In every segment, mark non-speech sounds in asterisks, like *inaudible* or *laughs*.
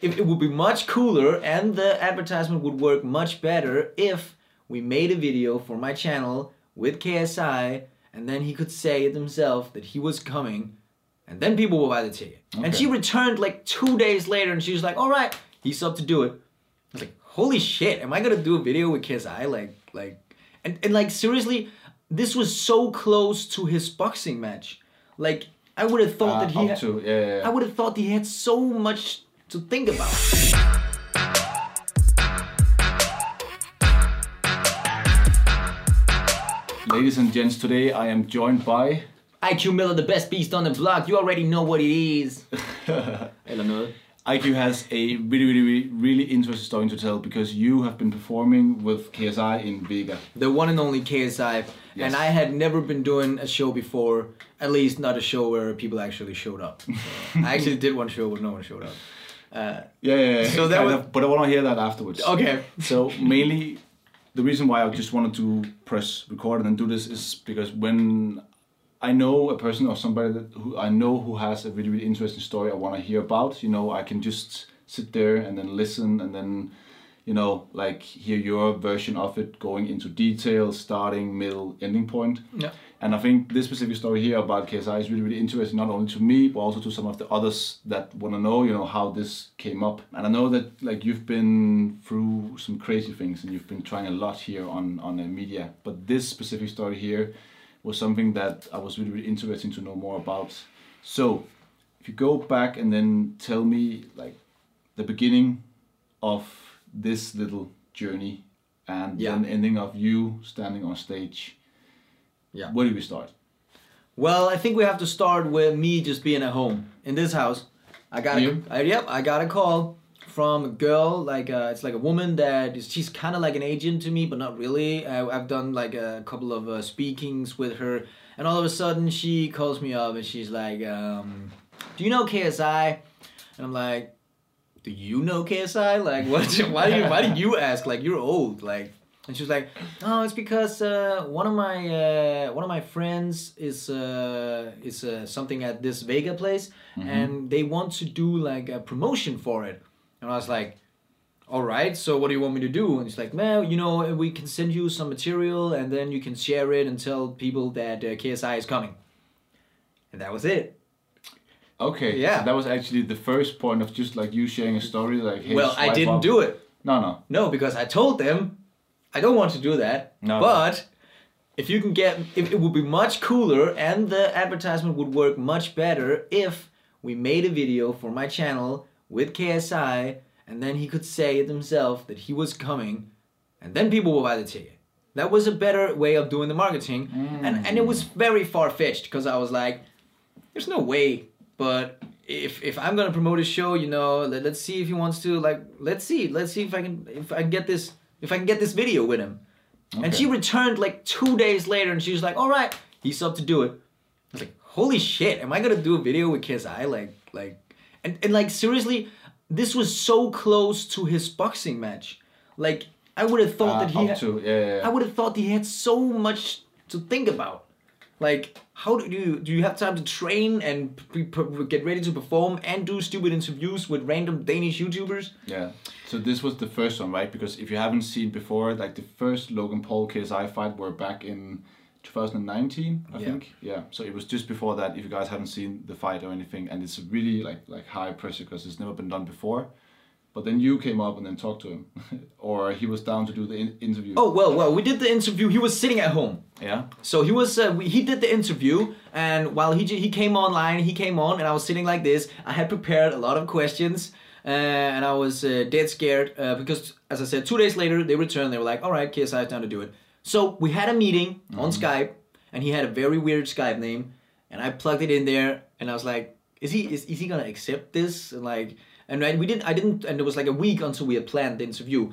If it would be much cooler and the advertisement would work much better if we made a video for my channel with KSI and then he could say it himself that he was coming and then people will buy the ticket. And she returned like two days later and she was like, all right, he's up to do it. I was like, holy shit, am I gonna do a video with KSI? Like, like, and, and like seriously, this was so close to his boxing match. Like, I would have thought Uh, that he had, to, yeah, yeah, yeah. I would have thought he had so much to think about. Ladies and gents, today I am joined by IQ Miller, the best beast on the block. You already know what it is. Eller noget. IQ has a really, really, really, really interesting story to tell because you have been performing with KSI in Vega. The one and only KSI. Yes. And I had never been doing a show before, at least not a show where people actually showed up. So, *laughs* I actually did one show where no one showed up. Uh, Yeah, yeah, yeah. So that was- of, but I want to hear that afterwards. okay. So mainly, the reason why I just wanted to press record and do this is because when I know a person or somebody that who I know who has a really really interesting story I want to hear about, you know, I can just sit there and then listen and then, you know, like hear your version of it, going into detail, starting, middle, ending point. Yeah. And I think this specific story here about KSI is really, really interesting, not only to me, but also to some of the others that want to know, you know, how this came up. And I know that like you've been through some crazy things and you've been trying a lot here on on the media. But this specific story here was something that I was really, really interesting to know more about. So, if you go back and then tell me like the beginning of this little journey and Yeah. then ending of you standing on stage. Yeah. Where do we start? Well, I think we have to start with me just being at home in this house. I got You? a, I, yep, I got a call from a girl like uh, it's like a woman that is she's kind of like an agent to me, but not really. Uh, I've done like a couple of uh, speakings with her, and all of a sudden she calls me up and she's like, um, "Do you know KSI?" And I'm like, "Do you know KSI? Like, *laughs* what? Why do you? Why do you ask? Like, you're old. Like." And she was like, "Oh, it's because uh, one of my uh, one of my friends is uh, is uh, something at this Vega place, and they want to do like a promotion for it." And I was like, "All right, so what do you want me to do?" And she's like, "Well, you know, we can send you some material, and then you can share it and tell people that uh, KSI is coming." And that was it. Okay. Yeah. So that was actually the first point of just like you sharing a story, like hey, well, I didn't up. do it. No, no. No, because I told them I don't want to do that. No. But if you can get, if it would be much cooler and the advertisement would work much better if we made a video for my channel with KSI and then he could say it himself that he was coming and then people will buy the ticket. That was a better way of doing the marketing. And, and it was mm. very far fetched because I was like, there's no way. But if if I'm gonna promote a show, you know, let, let's see if he wants to. Like, let's see, let's see if I can if I can get this if I can get this video with him. And she returned like two days later, and she was like, "All right, he's up to do it." I was like, "Holy shit, am I gonna do a video with KSI?" Like, like, and and like seriously, this was so close to his boxing match. Like, I would have thought Uh, that he had, to yeah, yeah, yeah. I would have thought he had so much to think about. Like, how do you do? You have time to train and get ready to perform and do stupid interviews with random Danish YouTubers? Yeah. So this was the first one, right? Because if you haven't seen before, like the first Logan Paul KSI fight were back in 2019, I Yeah. think. Yeah. So it was just before that. If you guys haven't seen the fight or anything, and it's really like like high pressure because it's never been done before. But then you came up and then talked to him, *laughs* or he was down to do the in- interview. Oh well, well, we did the interview. He was sitting at home. Yeah. So he was uh, we, he did the interview, and while he he came online, he came on, and I was sitting like this. I had prepared a lot of questions, uh, and I was uh, dead scared uh, because, as I said, two days later they returned. They were like, "All right, KSI, it's time to do it." So we had a meeting on Skype, and he had a very weird Skype name, and I plugged it in there, and I was like, "Is he is, is he gonna accept this?" And like, and right, we didn't I didn't, and it was like a week until we had planned the interview.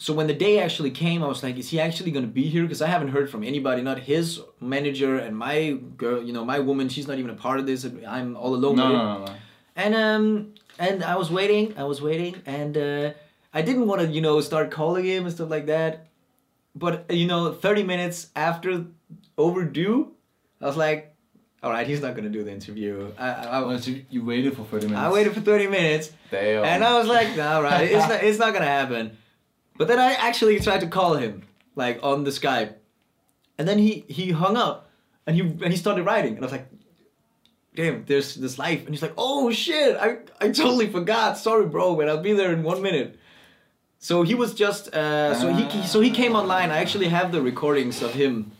So when the day actually came, I was like, is he actually gonna be here? Because I haven't heard from anybody, not his manager and my girl, you know, my woman. She's not even a part of this. I'm all alone. No, no, no, no. And um, and I was waiting, I was waiting, and uh, I didn't want to, you know, start calling him and stuff like that. But you know, thirty minutes after overdue, I was like, all right, he's not gonna do the interview. I, I, Oh, so you waited for 30 minutes. I waited for 30 minutes Damn. and I was like, nah, all right, it's not, it's not gonna happen. But then I actually tried to call him, like on the Skype, and then he he hung up, and he and he started writing, and I was like, damn, there's this life, and he's like, oh shit, I I totally forgot, sorry, bro, but I'll be there in one minute. So he was just uh, so he- so he came online. I actually have the recordings of him.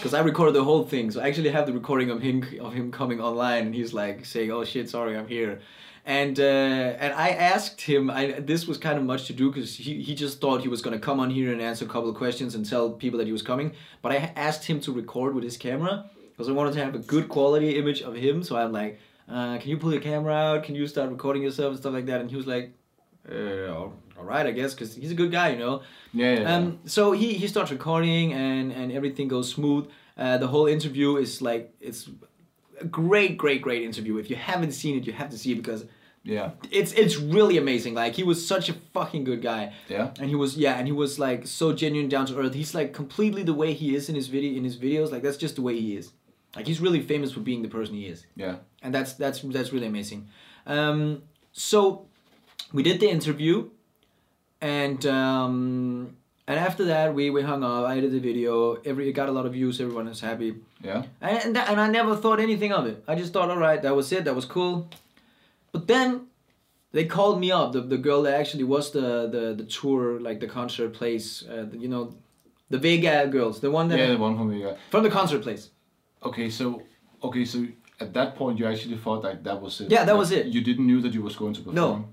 Because I recorded the whole thing, so I actually have the recording of him of him coming online, and he's like saying, "Oh shit, sorry, I'm here," and uh, and I asked him. I this was kind of much to do because he, he just thought he was gonna come on here and answer a couple of questions and tell people that he was coming. But I asked him to record with his camera because I wanted to have a good quality image of him. So I'm like, uh, "Can you pull your camera out? Can you start recording yourself and stuff like that?" And he was like, uh, all right, I guess, because he's a good guy, you know. Yeah, yeah. Um, so he, he starts recording and, and everything goes smooth. Uh, the whole interview is like it's a great, great, great interview. If you haven't seen it, you have to see it because yeah. it's it's really amazing. Like he was such a fucking good guy. Yeah. And he was yeah, and he was like so genuine, down to earth. He's like completely the way he is in his video in his videos. Like that's just the way he is. Like he's really famous for being the person he is Yeah. and that's that's that's really amazing. Um, so we did the interview, and um, and after that we, we hung up. I did the video. Every it got a lot of views. Everyone is happy, Yeah. and and, that, and I never thought anything of it. I just thought, all right, that was it. That was cool. But then they called me up. The, the girl that actually was the, the, the tour, like the concert place. Uh, you know, the Vega girls, the one that Yeah, the one from. Uh, from the concert place. okay, so okay, so at that point you actually thought like that was it. Yeah, that Like, was it. You didn't knew that you was going to perform. No.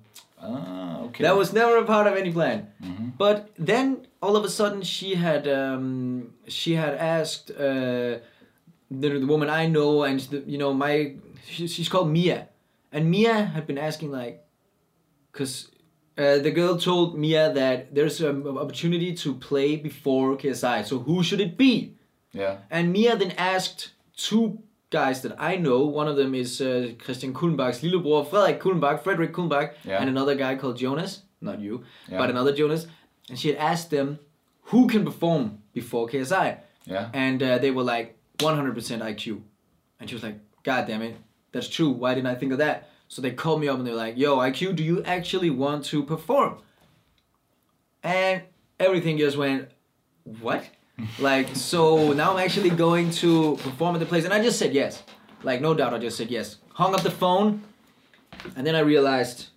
Ah, okay. That was never a part of any plan. Mhm. But then all of a sudden she had um, she had asked uh, the, the woman I know and the, you know my she, she's called Mia, and Mia had been asking like, cause uh, the girl told Mia that there's an opportunity to play before KSI. So who should it be? Yeah. And Mia then asked two guys that I know. One of them is uh, Christian Kullenbach's lillebror, Frederik Kullenbach, Frederick Kullenbach, Yeah. and another guy called Jonas. Not you, Yeah. but another Jonas. And she had asked them who can perform before KSI. Yeah. And uh, they were like 100% IQ. And she was like, God damn it, that's true. Why didn't I think of that? So they called me up and they're like, Yo, IQ, do you actually want to perform? And everything just went, What? Like, so now I'm actually going to perform at the place. And I just said yes. Like, no doubt, I just said yes. Hung up the phone. And then I realized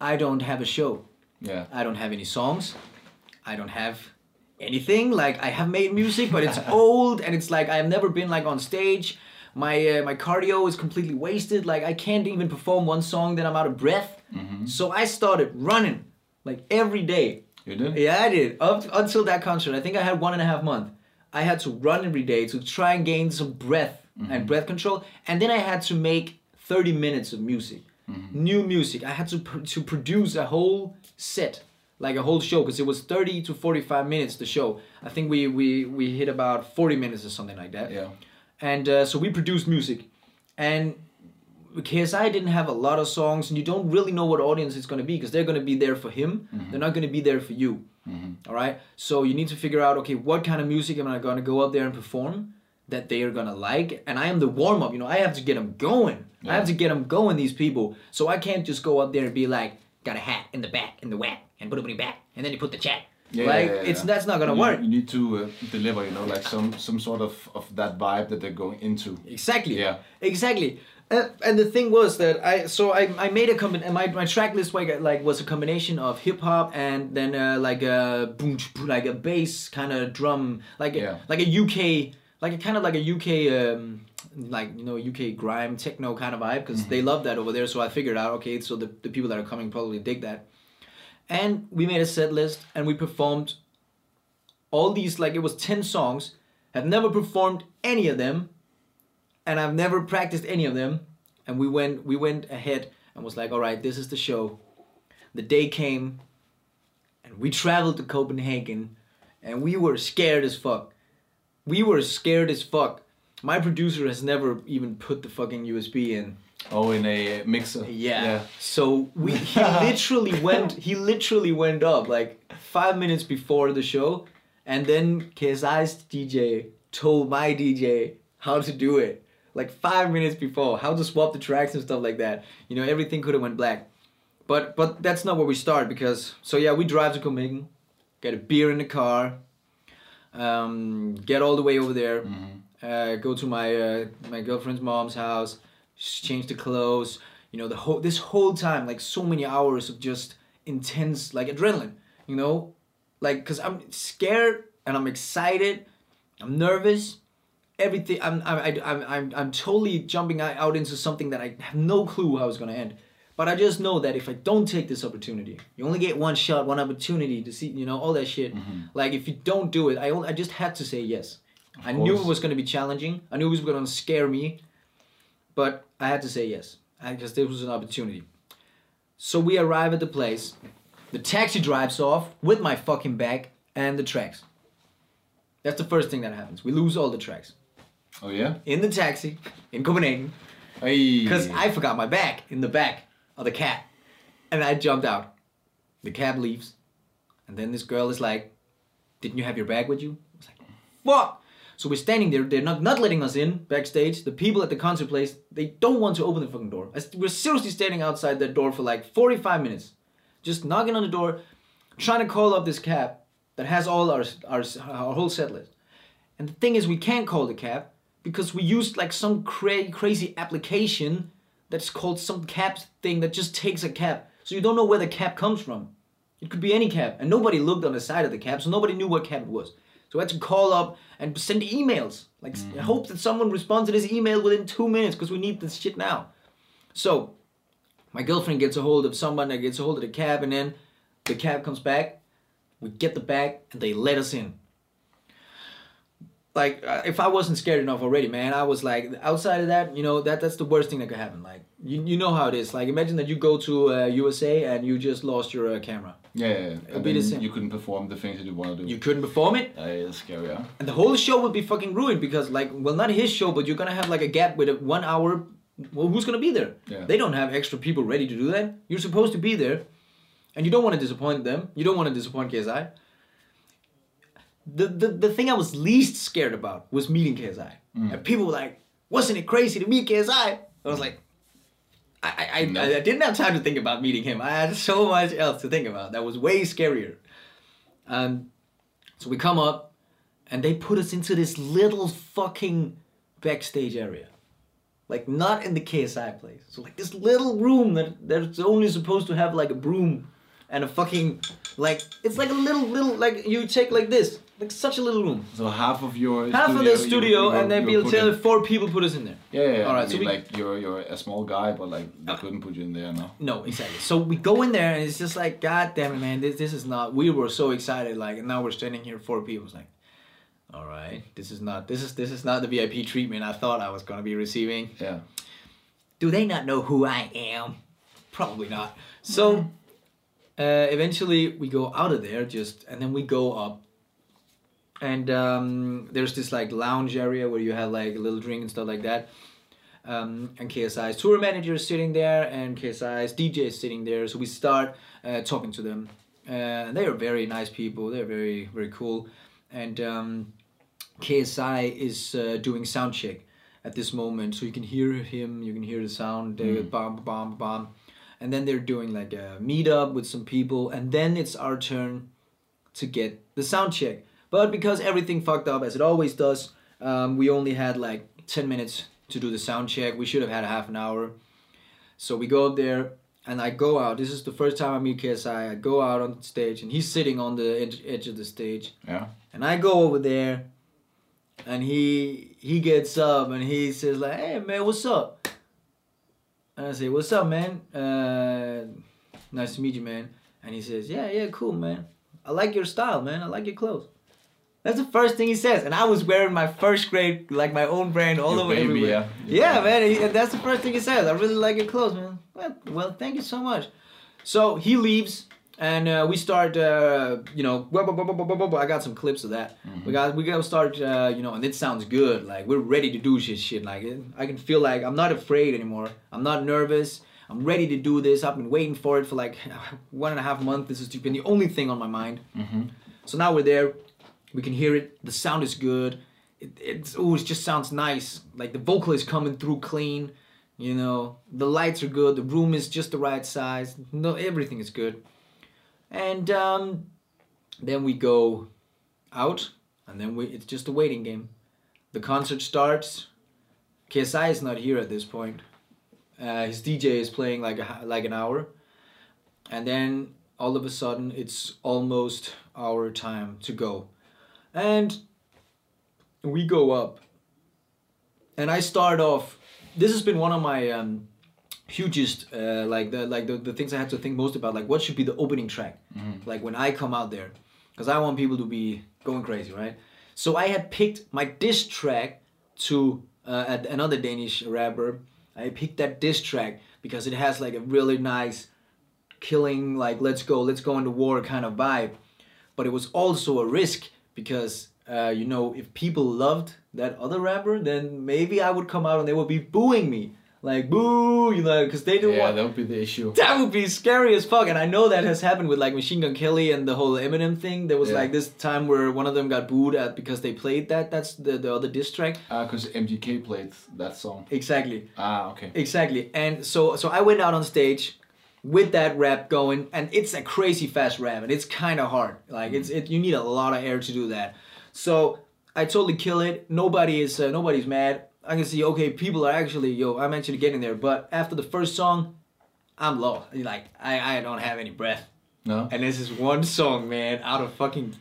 I don't have a show. Yeah. I don't have any songs. I don't have anything. Like I have made music, but it's *laughs* old and it's like I've never been like on stage. My uh, my cardio is completely wasted. Like I can't even perform one song, then I'm out of breath. So I started running like every day. You did. Yeah, I did up until that concert. I think I had one and a half month. I had to run every day to try and gain some breath and breath control, and then I had to make thirty minutes of music, new music. I had to pr- to produce a whole set, like a whole show, because it was thirty to forty five minutes the show. I think we we we hit about forty minutes or something like that Yeah. and uh, so we produced music and KSI didn't have a lot of songs and you don't really know what audience it's going to be because they're going to be there for him. They're not going to be there for you. All right? So you need to figure out okay what kind of music am i going to go up there and perform that they are going to like? And i am the warm-up you know i have to get them going. I have to get them going these people. So i can't just go up there and be like got a hat in the back in the whack and put it in back and then you put the chat. Yeah, like yeah, yeah, it's yeah. that's not gonna you, work. You need to uh, deliver, you know, like some some sort of of that vibe that they're going into. Exactly. Yeah. Exactly. Uh, and the thing was that I so I, I made a combin my my track list like like was a combination of hip hop and then uh, like a boom like a bass kind of drum like a, Yeah. like a UK like a kind of like a UK um, like you know UK grime techno kind of vibe because they love that over there. So I figured out okay so the, the people that are coming probably dig that. And we made a set list and we performed all these like it was 10 songs have never performed any of them and I've never practiced any of them. And we went we went ahead and was like, all right, this is the show. The day came, and we traveled to Copenhagen, and we were scared as fuck. We were scared as fuck. My producer has never even put the fucking USB in. Oh, in a mixer. Yeah. So we he *laughs* literally went he literally went up like five minutes before the show, and then KSI's DJ told my DJ how to do it. Like five minutes before how to swap the tracks and stuff like that. You know, everything could have went black. But but that's not where we start because so yeah, we drive to Copenhagen, get a beer in the car, um, get all the way over there, uh, go to my uh, my girlfriend's mom's house, change the clothes. You know, the whole this whole time, like so many hours of just intense like adrenaline. You know, like because I'm scared and I'm excited, I'm nervous. Everything I'm I'm I- I'm I'm, I'm totally jumping out into something that I have no clue how it's gonna end. But I just know that if I don't take this opportunity, you only get one shot, one opportunity to see, you know, all that shit. Mm-hmm. Like if you don't do it, I only, I just had to say yes. I knew it was gonna be challenging. I knew it was gonna scare me, but I had to say yes because this was an opportunity. So we arrive at the place. The taxi drives off with my fucking bag and the tracks. That's the first thing that happens. We lose all the tracks Oh yeah. in the taxi in Copenhagen because I forgot my bag in the back of the cab, and I jumped out. The cab leaves, and then this girl is like, "Didn't you have your bag with you?" I was like, "What?" So we're standing there. They're not not letting us in backstage. The people at the concert place they don't want to open the fucking door. We're seriously standing outside that door for like forty five minutes, just knocking on the door, trying to call up this cab that has all our our our whole set list. And the thing is, we can't call the cab because we used like some cra- crazy application that's called some cab thing that just takes a cab. So you don't know where the cab comes from. It could be any cab, and nobody looked on the side of the cab, so nobody knew what cab it was. So I had to call up and send emails, like s mm. hope that someone responds to this email within two minutes because we need this shit now. So my girlfriend gets a hold of someone that gets a hold of the cab, and then the cab comes back. We get the bag, and they let us in like uh, if I wasn't scared enough already, man, I was like outside of that, you know, that that's the worst thing that could happen. Like you, you know how it is. Like imagine that you go to uh, USA and you just lost your uh, camera. Yeah, yeah. yeah. And be the same. you couldn't perform the things that you want to do. You couldn't perform it, Uh, it's scary, yeah. and the whole show would be fucking ruined because like, well, not his show, but you're gonna have like a gap with a one hour. Well, who's gonna be there? Yeah. They don't have extra people ready to do that. You're supposed to be there, and you don't want to disappoint them. You don't want to disappoint KSI. The, the the thing I was least scared about was meeting KSI. And people were like, "Wasn't it crazy to meet KSI?" I was like, I I, I, No. I didn't have time to think about meeting him. I had so much else to think about. That was way scarier. Um, so we come up, and they put us into this little fucking backstage area. Like not in the KSI place. So like this little room that that's only supposed to have like a broom and a fucking like it's like a little little like you take like this. Like such a little room. So half of your Half studio, of the studio and then we'll tell four people put us in there. Yeah, yeah. yeah. All right, I so we- like you're you're a small guy, but like they couldn't put you in there, no. No, exactly. So we go in there and it's just like, God damn it, man, this this is not. We were so excited, like, and now we're standing here, four people. It's like, all right, this is not this is this is not the VIP treatment I thought I was gonna be receiving. Yeah. Do they not know who I am? Probably not. So uh, eventually we go out of there, just and then we go up. And um, there's this like lounge area where you have like a little drink and stuff like that. Um, and KSI's tour manager is sitting there, and KSI's DJ is sitting there. So we start uh, talking to them. Uh, they are very nice people. They're very very cool, and um, KSI is uh, doing sound check at this moment, so you can hear him. You can hear the sound. They Mm. bomb bomb bomb, and then they're doing like a meetup with some people, and then it's our turn to get the sound check. But because everything fucked up as it always does, um, we only had like ten minutes to do the sound check. We should have had a half an hour. So we go up there and I go out. This is the first time I meet KSI. I go out on stage and he's sitting on the edge, edge of the stage. Yeah. And I go over there and he he gets up and he says like, "Hey man, what's up?" And I say, "What's up, man? Uh, nice to meet you, man." And he says, "Yeah, yeah, cool, man. I like your style, man. I like your clothes." That's the first thing he says, and I was wearing my first grade, like my own brand, all Your over baby, everywhere. yeah. Yeah, man. He, that's the first thing he says. I really like your clothes, man. Well, well thank you so much. So he leaves, and uh, we start. Uh, you know. I got some clips of that. We got. We gotta start. Uh, you know, and it sounds good. Like we're ready to do shit. Shit. Like I can feel like I'm not afraid anymore. I'm not nervous. I'm ready to do this. I've been waiting for it for like *laughs* one and a half months. This has been the only thing on my mind. Mm-hmm. So now we're there. We can hear it. The sound is good. it, it's it just sounds nice. Like the vocal is coming through clean. You know the lights are good. The room is just the right size. No, everything is good. And um, then we go out, and then we it's just a waiting game. The concert starts. KSI is not here at this point. Uh, his DJ is playing like a, like an hour, and then all of a sudden it's almost our time to go, and we go up. And I start off. This has been one of my um, hugest uh, like the like the, the things I had to think most about like what should be the opening track like when I come out there because I want people to be going crazy right so I had picked my diss track to uh, another Danish rapper I picked that diss track because it has like a really nice killing like let's go let's go into war kind of vibe but it was also a risk because uh, you know if people loved that other rapper then maybe I would come out and they would be booing me like boo you know because they don't Yeah, want that would be the issue. that would be scary as fuck. And I know that has happened with like Machine Gun Kelly and the whole Eminem thing. There was Yeah. like this time where one of them got booed at because they played that. That's the, the other diss track. Because MGK played that song. Exactly. Ah, okay. Exactly. And so so I went out on stage with that rap going and it's a crazy fast rap and it's kind of hard. Like it's it you need a lot of air to do that. So I totally kill it. Nobody is uh, nobody's mad. I can see okay, people are actually yo, I'm actually getting there, but after the first song I'm low. Like I I don't have any breath. No. And this is one song, man, out of fucking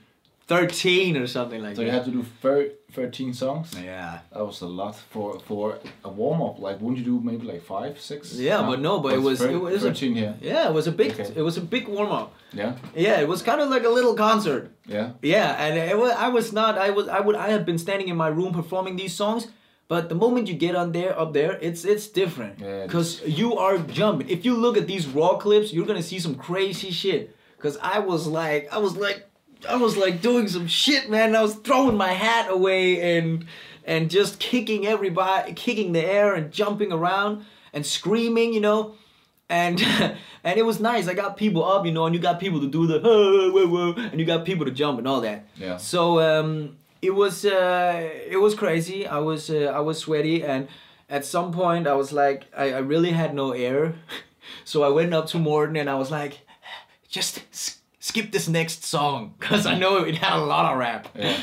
13 or something like that. So you had to do thir- 13 songs. yeah. That was a lot for for a warm up. Like, wouldn't you do maybe like five, six? Yeah, but no, but it was- it was a- 13 here. Yeah, it was a big Okay. it was a big warm up. Yeah, Yeah, it was kind of like a little concert. yeah. Yeah, and it was, I was not. I was. I would. I have been standing in my room performing these songs, but the moment you get on there, up there, it's it's different. Yeah, Cause you are jumping. If you look at these raw clips, you're gonna see some crazy shit. Cause I was like, I was like, I was like doing some shit, man. I was throwing my hat away and and just kicking everybody, kicking the air and jumping around and screaming, you know and *laughs* and it was nice. I got people up, you know, and you got people to do the "Huh, *laughs* whoa, whoa," and you got people to jump and all that. Yeah. So um, it was uh, it was crazy. I was uh, I was sweaty, and at some point I was like, I, I really had no air, *laughs* so I went up to Morton and I was like, just skip this next song, cause I know it had a lot of rap, Yeah.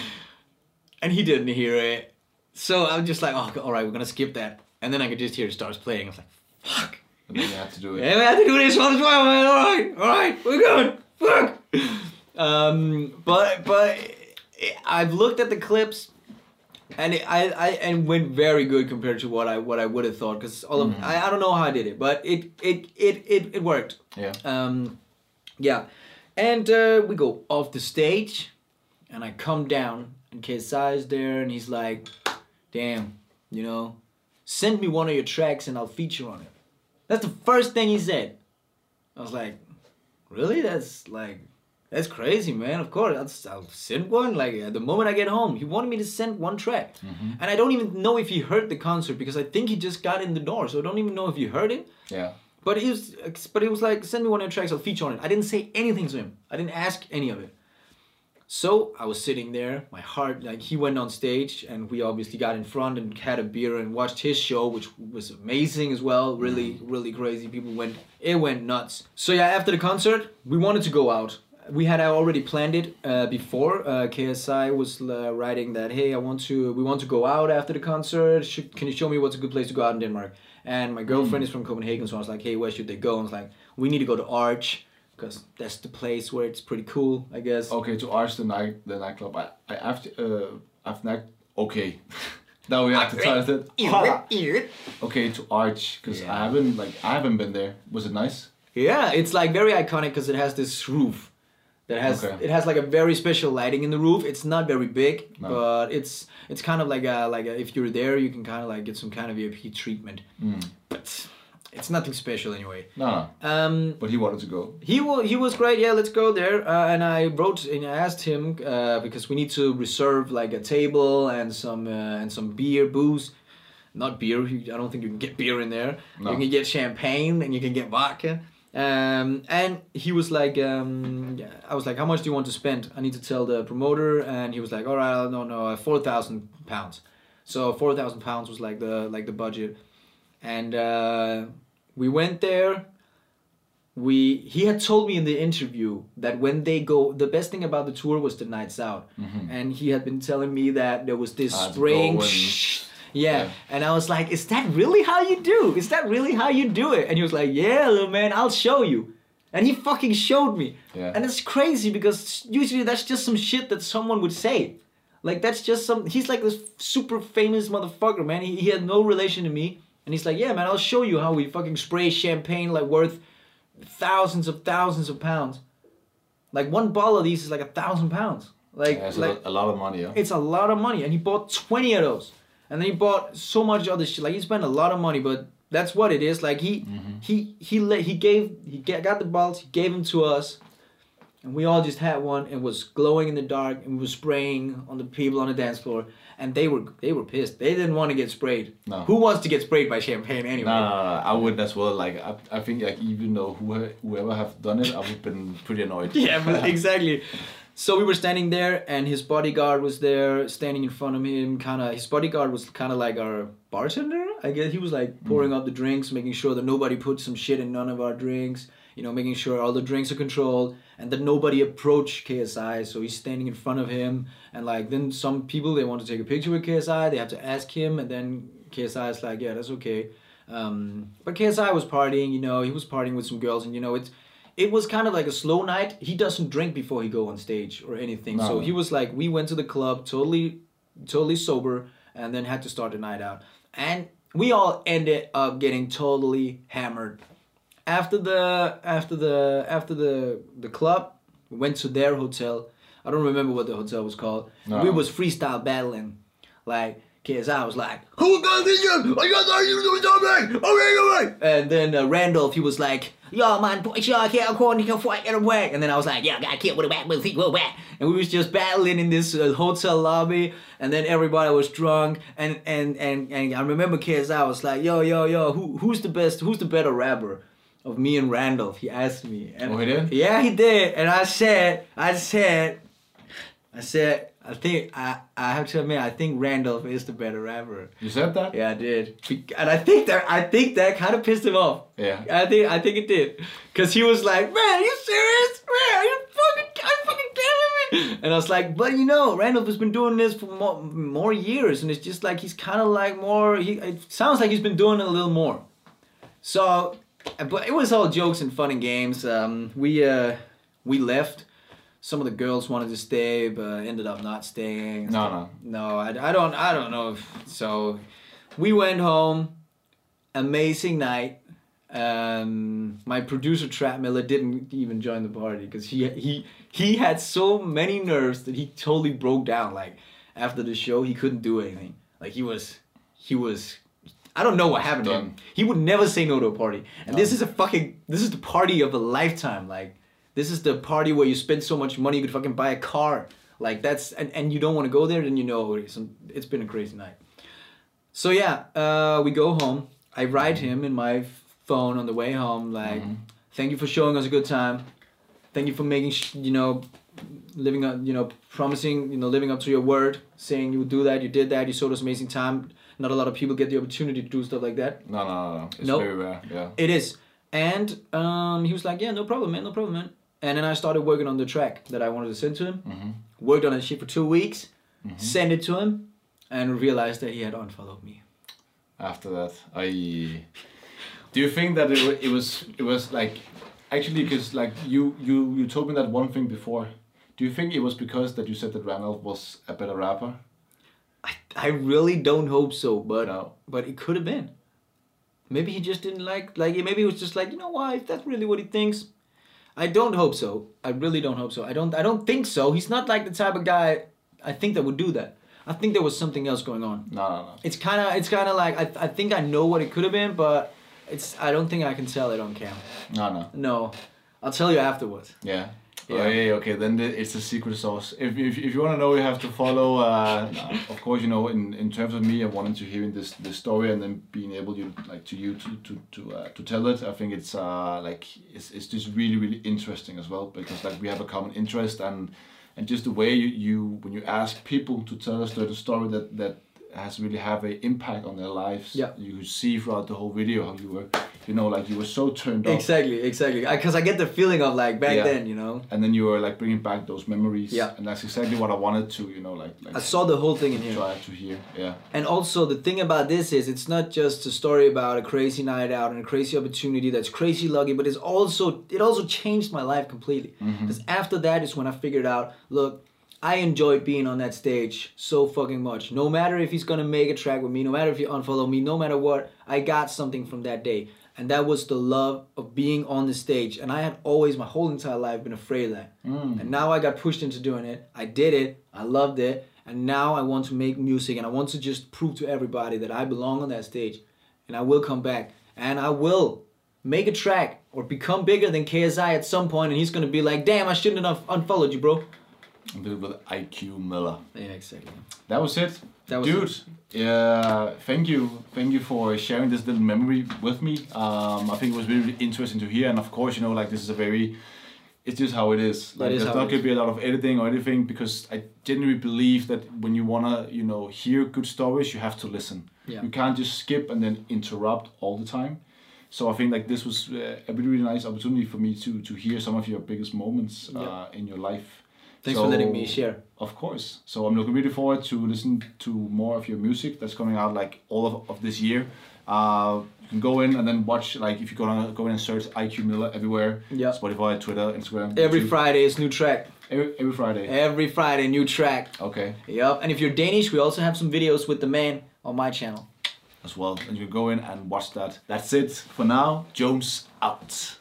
and he didn't hear it. So I was just like, oh, all right, we're gonna skip that, and then I could just hear it starts playing. I was like, fuck. And then you had to do it. Yeah, we have to do this one as well, man. All right, all right, we're good. Fuck. Um, but but I've looked at the clips, and it, I I and went very good compared to what I what I would have thought because all of I, I don't know how I did it, but it it it it, it worked. Yeah. Um, yeah, and uh, we go off the stage, and I come down, and KSI is there, and he's like, "Damn, you know, send me one of your tracks, and I'll feature on it." That's the first thing he said. I was like, "Really? That's like." That's crazy, man. Of course, I'll, I'll send one. Like at the moment I get home, he wanted me to send one track, and I don't even know if he heard the concert because I think he just got in the door, so I don't even know if he heard it. Yeah. But he was, but he was like, send me one of your tracks, I'll feature on it. I didn't say anything to him. I didn't ask any of it. So I was sitting there, my heart, like he went on stage, and we obviously got in front and had a beer and watched his show, which was amazing as well. Really, really crazy. People went, it went nuts. So yeah, after the concert, we wanted to go out. We had already planned it uh, before. Uh, KSI was uh, writing that, hey, I want to, we want to go out after the concert. Should, can you show me what's a good place to go out in Denmark? And my girlfriend is from Copenhagen, so I was like, hey, where should they go? And I was like, we need to go to Arch because that's the place where it's pretty cool, I guess. Okay, to Arch the night the nightclub. I I after uh I've not okay. *laughs* now we have to try it. Okay, to Arch because Yeah. I haven't like I haven't been there. Was it nice? Yeah, it's like very iconic because it has this roof that has Okay. it has like a very special lighting in the roof. It's not very big, No. but it's it's kind of like a like a, if you're there, you can kind of like get some kind of VIP treatment. Mm. But it's nothing special anyway. No, no. Um, But he wanted to go. he wa- he was great. Yeah, let's go there. Uh, and I wrote and I asked him uh, because we need to reserve like a table and some uh, and some beer, booze. Not beer. I don't think you can get beer in there. No. You can get champagne and you can get vodka. Um, and he was like, um, yeah, I was like, how much do you want to spend? I need to tell the promoter, and he was like, all right, no, no, four thousand pounds. So four thousand pounds was like the like the budget, and uh, we went there. We he had told me in the interview that when they go, the best thing about the tour was the nights out, and he had been telling me that there was this to spring. Yeah. Yeah. And I was like, is that really how you do? Is that really how you do it? And he was like, yeah, little man, I'll show you. And he fucking showed me. Yeah. And it's crazy because usually that's just some shit that someone would say. Like that's just some he's like this super famous motherfucker, man. He, he had no relation to me. And he's like, yeah, man, I'll show you how we fucking spray champagne like worth thousands of thousands of pounds. Like one bottle of these is like a thousand pounds. Like, Yeah, it's like a, a lot of money. Yeah. it's a lot of money, and he bought twenty of those, and then he bought so much other shit. Like he spent a lot of money, but that's what it is. Like he mm-hmm. he he let he gave he get, got the bottles, he gave them to us, and we all just had one. and was glowing in the dark, and we were spraying on the people on the dance floor, and they were they were pissed. They didn't want to get sprayed. No. Who wants to get sprayed by champagne anyway? No, no, no, no, I would as well. Like I, I think like even though who, whoever have done it, I would have been pretty annoyed. *laughs* yeah, *laughs* exactly. So we were standing there, and his bodyguard was there, standing in front of him. Kind of, his bodyguard was kind of like our bartender. I guess he was like pouring up the drinks, making sure that nobody put some shit in none of our drinks. You know, making sure all the drinks are controlled, and that nobody approached KSI. So he's standing in front of him, and like then some people they want to take a picture with KSI. They have to ask him, and then KSI is like, yeah, that's okay. Um, but KSI was partying. You know, he was partying with some girls, and you know it's it was kind of like a slow night. He doesn't drink before he go on stage or anything. So he was like, we went to the club totally, totally sober, and then had to start the night out. And we all ended up getting totally hammered. After the after the after the the club, we went to their hotel. I don't remember what the hotel was called. No. We was freestyle battling, like. KSI was like, Who got this? I got you doing something. Okay, okay. And then uh, Randolph, he was like, Yo, man, I can't call you fight get away. And then I was like, Yeah, I can't with a back, with a back. And we was just battling in this uh, hotel lobby. And then everybody was drunk. And and and and I remember KSI was like, Yo, yo, yo, who who's the best? Who's the better rapper? Of me and Randolph, he asked me. And Oh, he did? Yeah, he did. And I said, I said, I said, I think I I have to admit, I think Randolph is the better rapper. You said that? Yeah, I did, and I think that I think that kind of pissed him off. Yeah. I think I think it did, cause he was like, "Man, you serious? Man, you fucking, I fucking kidding me?" And I was like, "But you know, Randolph has been doing this for more, more years, and it's just like he's kind of like more. He it sounds like he's been doing it a little more." So, but it was all jokes and fun and games. Um, we uh, we left. Some of the girls wanted to stay, but ended up not staying. No, no. No, I, I don't I don't know. if- So we went home. Amazing night. Um, my producer Trap Miller didn't even join the party because he he he had so many nerves that he totally broke down. Like after the show, he couldn't do anything. Like he was he was. I don't know what happened to him. He would never say no to a party, and this is a fucking this is the party of a lifetime. Like this is the party where you spend so much money you could fucking buy a car. Like that's and, and you don't want to go there, then you know it's, it's been a crazy night. So yeah, uh, we go home. I write him in my phone on the way home, like, "Thank you for showing us a good time. Thank you for making, sh- you know, living up, you know, promising, you know, living up to your word, saying you would do that, you did that, you showed us amazing time. Not a lot of people get the opportunity to do stuff like that. No, no, no, no. It's Nope. very rare. Yeah. It is. And um, he was like, yeah, no problem, man, no problem, man. And then I started working on the track that I wanted to send to him. Mhm. Worked on that shit for two weeks, Mm-hmm. sent it to him, and realized that he had unfollowed me. After that, I. Do you think that it, it was it was like actually because like you you you told me that one thing before. Do you think it was because that you said that Randolph was a better rapper? I, I really don't hope so, but No. but it could have been. Maybe he just didn't like like maybe he was just like you know what if that's really what he thinks. I don't hope so. I really don't hope so. I don't I don't think so. He's not like the type of guy I think that would do that. I think there was something else going on. No, no, no. It's kind of it's kind of like I, I think I know what it could have been, but it's I don't think I can tell it on camera. No, no. No, I'll tell you afterwards. Yeah. Yeah. Okay, okay, then the, it's a secret sauce. If, if, if you want to know, you have to follow. Uh, of course, you know, in, in terms of me, I wanted to hearing this this story and then being able you like to you to to to, uh, to tell it. I think it's uh, like it's, it's just really really interesting as well because like we have a common interest and and just the way you, you when you ask people to tell us the story that that has really have an impact on their lives. Yeah. You see throughout the whole video how you were, you know, like you were so turned up. Exactly, exactly. Because I, get the feeling of like back Yeah. then, you know. and then you were like bringing back those memories Yeah. and that's exactly what i wanted to you know like, like I saw the whole thing in here. try to hear yeah And also the thing about this is it's not just a story about a crazy night out and a crazy opportunity that's crazy lucky, but it's also it also changed my life completely. Mm-hmm. Because after that is when I figured out, look, I enjoyed being on that stage so fucking much. No matter if he's gonna make a track with me, no matter if you unfollow me, no matter what, I got something from that day. And that was the love of being on the stage. And I had always, my whole entire life, been afraid of that. Mm. And now I got pushed into doing it. I did it. I loved it. And now I want to make music and I want to just prove to everybody that I belong on that stage. And I will come back. And I will make a track or become bigger than KSI at some point, and he's gonna be like, "Damn, I shouldn't have unfollowed you, bro." A bit with iq miller Yeah, exactly. that was it. That was dude yeah thank you. Thank you for sharing this little memory with me. Um i think it was really, interesting to hear. And of course you know like this is a very it's just how it is. Like is there's not gonna be a lot of editing or anything because i genuinely believe that when you wanna you know hear good stories you have to listen. Yeah. you can't just skip and then interrupt all the time. So I think like this was uh, a really, really nice opportunity for me to to hear some of your biggest moments uh, Yeah. in your life. Thanks for letting me share. Of course. So I'm looking really forward to listen to more of your music that's coming out like all of, of this year. Uh, you can go in and then watch like if you go gonna go in and search IQ Miller everywhere. Yeah. Spotify, Twitter, Instagram. Every YouTube. Friday is new track. Every, every Friday. Every Friday, new track. Okay. Yep. And if you're Danish, we also have some videos with the man on my channel. As well. And you can go in and watch that. That's it for now. Jones out.